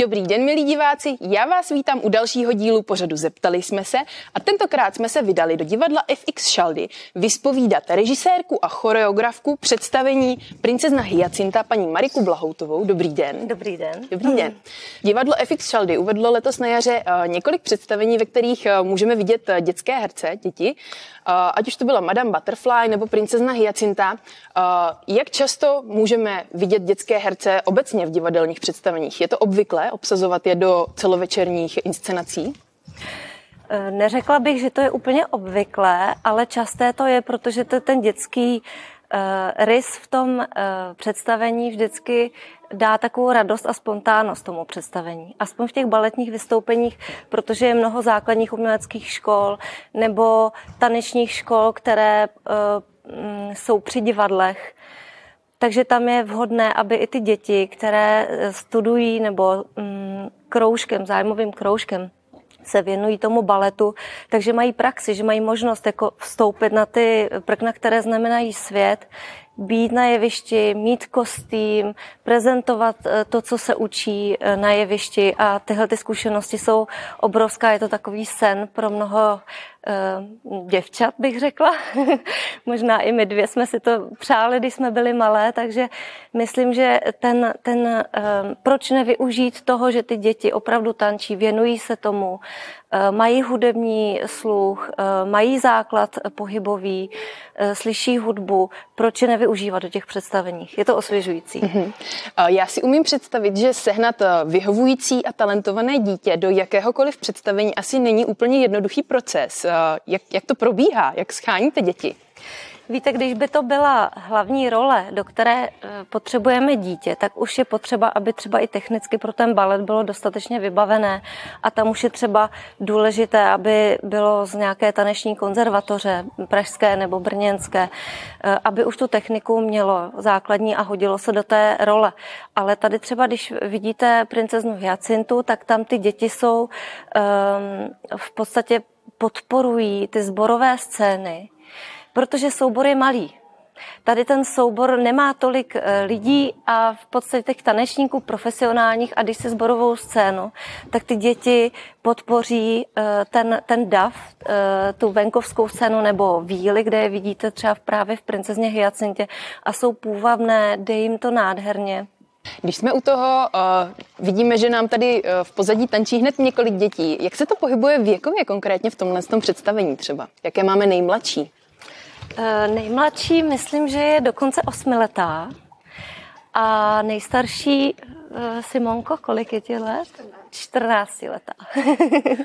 Dobrý den, milí diváci, já vás vítám u dalšího dílu pořadu Zeptali jsme se a tentokrát jsme se vydali do divadla FX Šaldy vyspovídat režisérku a choreografku představení princezna Hyacinta paní Mariku Blahoutovou. Dobrý den. Dobrý den. Dobrý den. Divadlo FX Šaldy uvedlo letos na jaře eh, několik představení, ve kterých eh, můžeme vidět eh, dětské herce, děti, ať už to byla Madame Butterfly nebo princezna Hyacinta. Jak často můžeme vidět dětské herce obecně v divadelních představeních? Je to obsazovat je do celovečerních inscenací? Eh, neřekla bych, že to je úplně obvyklé, ale časté to je, protože to ten dětský uh, rys v tom uh, představení vždycky dá takovou radost a spontánnost tomu představení. Aspoň v těch baletních vystoupeních, protože je mnoho základních uměleckých škol nebo tanečních škol, které uh, jsou při divadlech, takže tam je vhodné, aby i ty děti, které eh, studují nebo mm, kroužkem, zájmovým kroužkem, se věnují tomu baletu, takže mají praxi, že mají možnost jako vstoupit na ty prkna, které znamenají svět, být na jevišti, mít kostým, prezentovat eh, to, co se učí eh, na jevišti. A tyhle ty zkušenosti jsou obrovská, je to takový sen pro mnoho uh, děvčat, bych řekla. Možná i my dvě jsme si to přáli, když jsme byli malé, takže myslím, že ten, ten proč nevyužít toho, že ty děti opravdu tančí, věnují se tomu, mají hudební sluch, uh, mají základ pohybový, uh, slyší hudbu, proč je nevyužívat do těch představeních? Je to osvěžující. Mm-hmm. Já si umím představit, že sehnat vyhovující a talentované dítě do jakéhokoliv představení asi není úplně jednoduchý proces. Jak, jak to probíhá? Jak scháníte děti? Víte, když by to byla hlavní role, do které eh, potřebujeme dítě, tak už je potřeba, aby třeba i technicky pro ten balet bylo dostatečně vybavené. A tam už je třeba důležité, aby bylo z nějaké taneční konzervatoře, pražské nebo brněnské, eh, aby už tu techniku mělo základní a hodilo se do té role. Ale tady třeba, když vidíte princeznu Hyacintu, tak tam ty děti jsou um, v podstatě podporují ty zborové scény, protože soubor je malý. Tady ten soubor nemá tolik eh, lidí a v podstatě těch tanečníků profesionálních a když se zborovou scénu, tak ty děti podpoří eh, ten, ten dav, eh, tu venkovskou scénu nebo víly, kde je vidíte třeba právě v princezně Hyacintě a jsou půvabné, jde jim to nádherně. Když jsme u toho, uh, vidíme, že nám tady uh, v pozadí tančí hned několik dětí. Jak se to pohybuje věkově konkrétně v tomhle tom představení třeba? Jaké máme nejmladší? Uh, nejmladší, myslím, že je dokonce osmiletá. A nejstarší, uh, Simonko, kolik je ti let? 14 letá.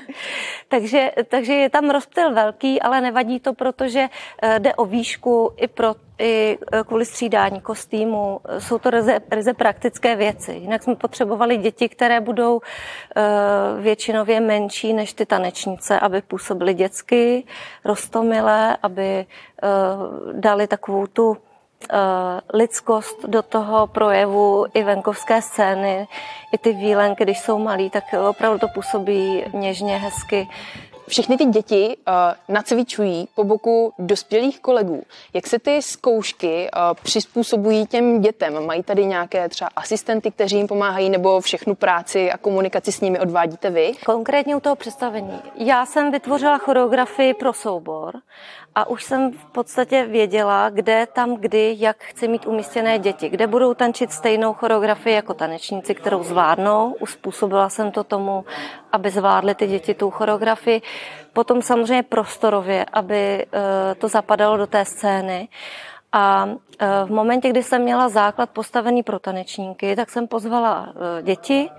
takže, takže je tam rozptyl velký, ale nevadí to, protože eh, jde o výšku i, pro, i eh, kvůli střídání kostýmu. Jsou to ryze, ryze praktické věci. Jinak jsme potřebovali děti, které budou většinově menší než ty tanečnice, aby působily dětsky, rostomilé, aby dali takovou tu Eh, lidskost do toho projevu i venkovské scény, i ty výlenky, když jsou malí, tak opravdu to působí něžně, hezky. Všechny ty děti uh, nacvičují po boku dospělých kolegů. Jak se ty zkoušky uh, přizpůsobují těm dětem? Mají tady nějaké třeba asistenty, kteří jim pomáhají, nebo všechnu práci a komunikaci s nimi odvádíte vy? Konkrétně u toho představení. Já jsem vytvořila choreografii pro soubor a už jsem v podstatě věděla, kde, tam, kdy, jak chci mít umístěné děti, kde budou tančit stejnou choreografii jako tanečníci, kterou zvládnou. Uspůsobila jsem to tomu, aby zvládly ty děti tu choreografii. Potom samozřejmě prostorově, aby eh, to zapadalo do té scény. A eh, v momentě, kdy jsem měla základ postavený pro tanečníky, tak jsem pozvala eh, děti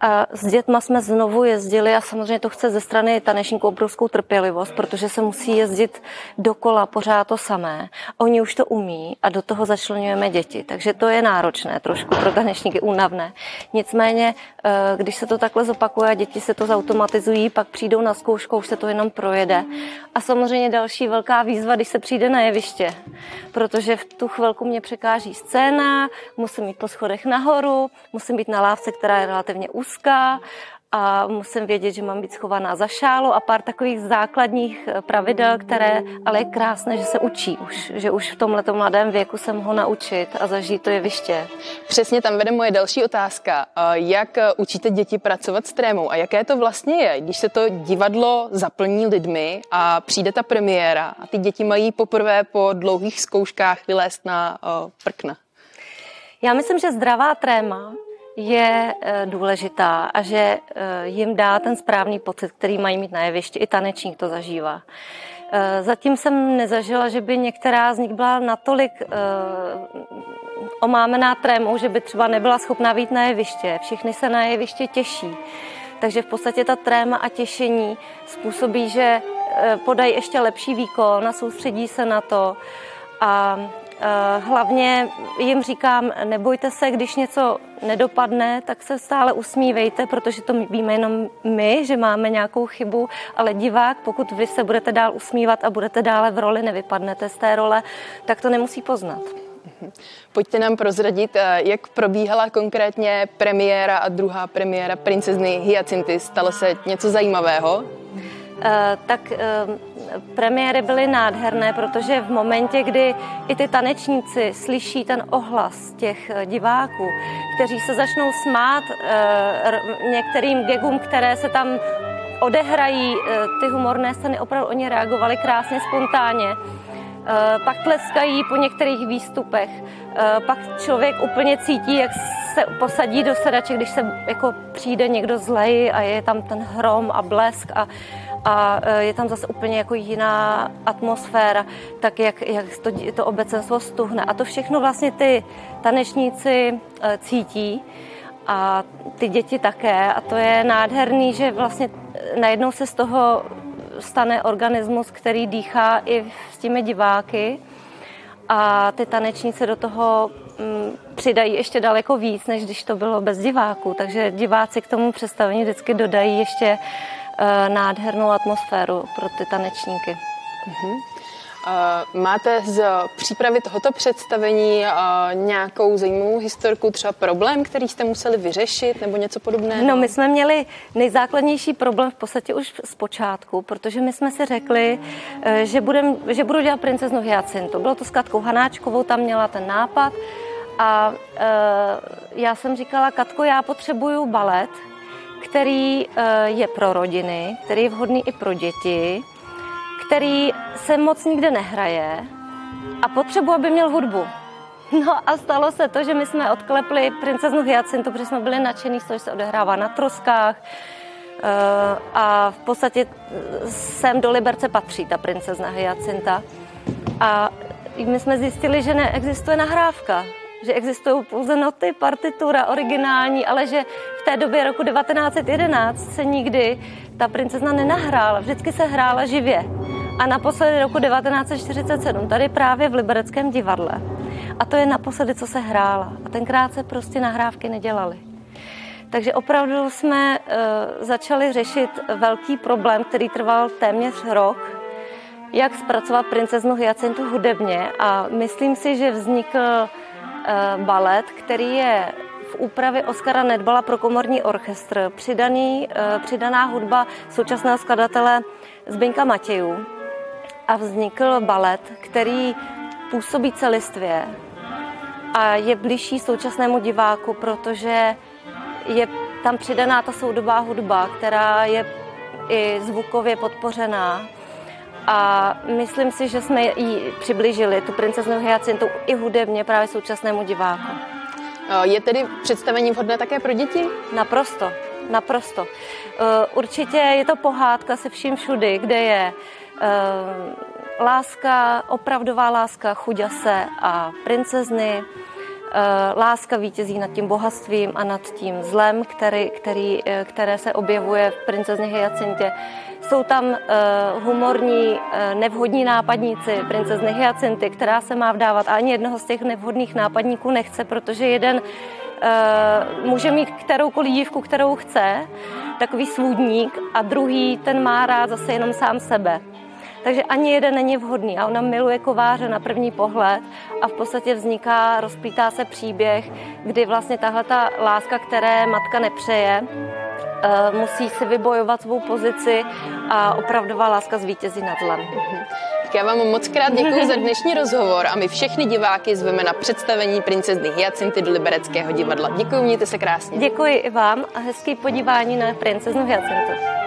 a s dětma jsme znovu jezdili a samozřejmě to chce ze strany tanečníků obrovskou trpělivost, protože se musí jezdit dokola pořád to samé. Oni už to umí a do toho začlenujeme děti, takže to je náročné trošku pro tanečníky, únavné. Nicméně, eh, když se to takhle zopakuje a děti se to zautomatizují, pak přijdou na zkoušku, už se to jenom projede. A samozřejmě další velká výzva, když se přijde na jeviště, protože v tu chvilku mě překáží scéna, musím jít po schodech nahoru, musím být na lávce, která je relativně úzká úzká a musím vědět, že mám být schovaná za šálu a pár takových základních eh, pravidel, které ale je krásné, že se učí už, že už v tomhle mladém věku jsem ho naučit a zažít to jeviště. Přesně tam vede moje další otázka. Jak eh, učíte děti pracovat s trémou a jaké to vlastně je, když se to divadlo zaplní lidmi a přijde ta premiéra a ty děti mají poprvé po dlouhých zkouškách vylézt na uh, prkna? Já myslím, že zdravá tréma je eh, důležitá a že eh, jim dá ten správný pocit, který mají mít na jevišti. I tanečník to zažívá. Eh, zatím jsem nezažila, že by některá z nich byla natolik omámená trémou, že by třeba nebyla schopná být na jeviště. Všichni se na jeviště těší. Takže v podstatě ta tréma a těšení způsobí, že podají ještě lepší výkon a soustředí se na to. A hlavně jim říkám, nebojte se, když něco nedopadne, tak se stále usmívejte, protože to víme jenom my, že máme nějakou chybu, ale divák, pokud vy se budete dál usmívat a budete dále v roli, nevypadnete z té role, tak to nemusí poznat. Pojďte nám prozradit, eh, jak probíhala konkrétně premiéra a druhá premiéra princezny Hyacinty. Stalo se něco zajímavého? Eh, tak premiéry byly nádherné, protože v momentě, kdy i ty tanečníci slyší ten ohlas těch eh, diváků, kteří se začnou smát eh, některým gegům, které se tam odehrají, eh, ty humorné scény, opravdu oni reagovali krásně, spontánně. Pak tleskají po některých výstupech. Pak člověk úplně cítí, jak se posadí do sedače, když se jako přijde někdo zlej a je tam ten hrom a blesk a a e, je tam zase úplně jako jiná atmosféra, tak jak, jak to, to obecenstvo stuhne. A to všechno vlastně ty tanečníci e, cítí a ty děti také. A to je nádherný, že vlastně najednou se z toho stane organismus, který dýchá i s těmi diváky a ty tanečníci do toho mm, přidají ještě daleko víc, než když to bylo bez diváků. Takže diváci k tomu představení vždycky dodají ještě nádhernou atmosféru pro ty tanečníky. Uh-huh. Máte z přípravy tohoto představení eh, nějakou zajímavou historku, třeba problém, který jste museli vyřešit nebo něco podobného? No, my jsme měli nejzákladnější problém v podstatě už z počátku, protože my jsme si řekli, že, budem, že budu dělat princeznu Hyacintu. Bylo to s Katkou Hanáčkovou, tam měla ten nápad a já jsem říkala, Katko, já potřebuju balet, který eh, je pro rodiny, který je vhodný i pro děti, který se moc nikde nehraje a potřebu, aby měl hudbu. No a stalo se to, že my jsme odklepli princeznu Hyacintu, protože jsme byli nadšení z toho, že se odehrává na troskách. Eh, a v podstatě eh, sem do Liberce patří ta princezna Hyacinta. A my jsme zjistili, že neexistuje nahrávka že existují pouze noty, partitura originální, ale že v té době roku 1911 se nikdy ta princezna nenahrála, vždycky se hrála živě. A naposledy roku 1947, tady právě v Libereckém divadle. A to je naposledy, co se hrála. A tenkrát se prostě nahrávky nedělaly. Takže opravdu jsme uh, začali řešit velký problém, který trval téměř rok, jak zpracovat princeznu Hyacintu hudebně. A myslím si, že vznikl balet, který je v úpravě Oskara Nedbala pro komorní orchestr, přidaný, eh, přidaná hudba současného skladatele Zbyňka Matějů. A vznikl balet, který působí celistvě a je blížší současnému diváku, protože je tam přidaná ta soudobá hudba, která je i zvukově podpořená a myslím si, že jsme ji přiblížili, tu princeznu Hyacintu, i hudebně právě současnému diváku. Je tedy představení vhodné také pro děti? Naprosto, naprosto. E, určitě je to pohádka se vším všudy, kde je e, láska, opravdová láska chuďase a princezny, láska vítězí nad tím bohatstvím a nad tím zlem, který, který, které se objevuje v princezně Hyacintě. Jsou tam uh, humorní, nevhodní nápadníci, princezny Hyacinty, která se má vdávat a ani jednoho z těch nevhodných nápadníků nechce, protože jeden může mít kteroukoliv dívku, kterou chce, takový svůdník, a druhý ten má rád zase jenom sám sebe. Takže ani jeden není vhodný a ona miluje kováře na první pohled a v podstatě vzniká, rozplítá se příběh, kdy vlastně tahle ta láska, které matka nepřeje, musí si vybojovat svou pozici a opravdová láska zvítězí nad zlem. Tak já vám moc krát děkuji za dnešní rozhovor a my všechny diváky zveme na představení princezny Hyacinty do Libereckého divadla. Děkuji, mějte se krásně. Děkuji i vám a hezký podívání na princeznu Hyacintu.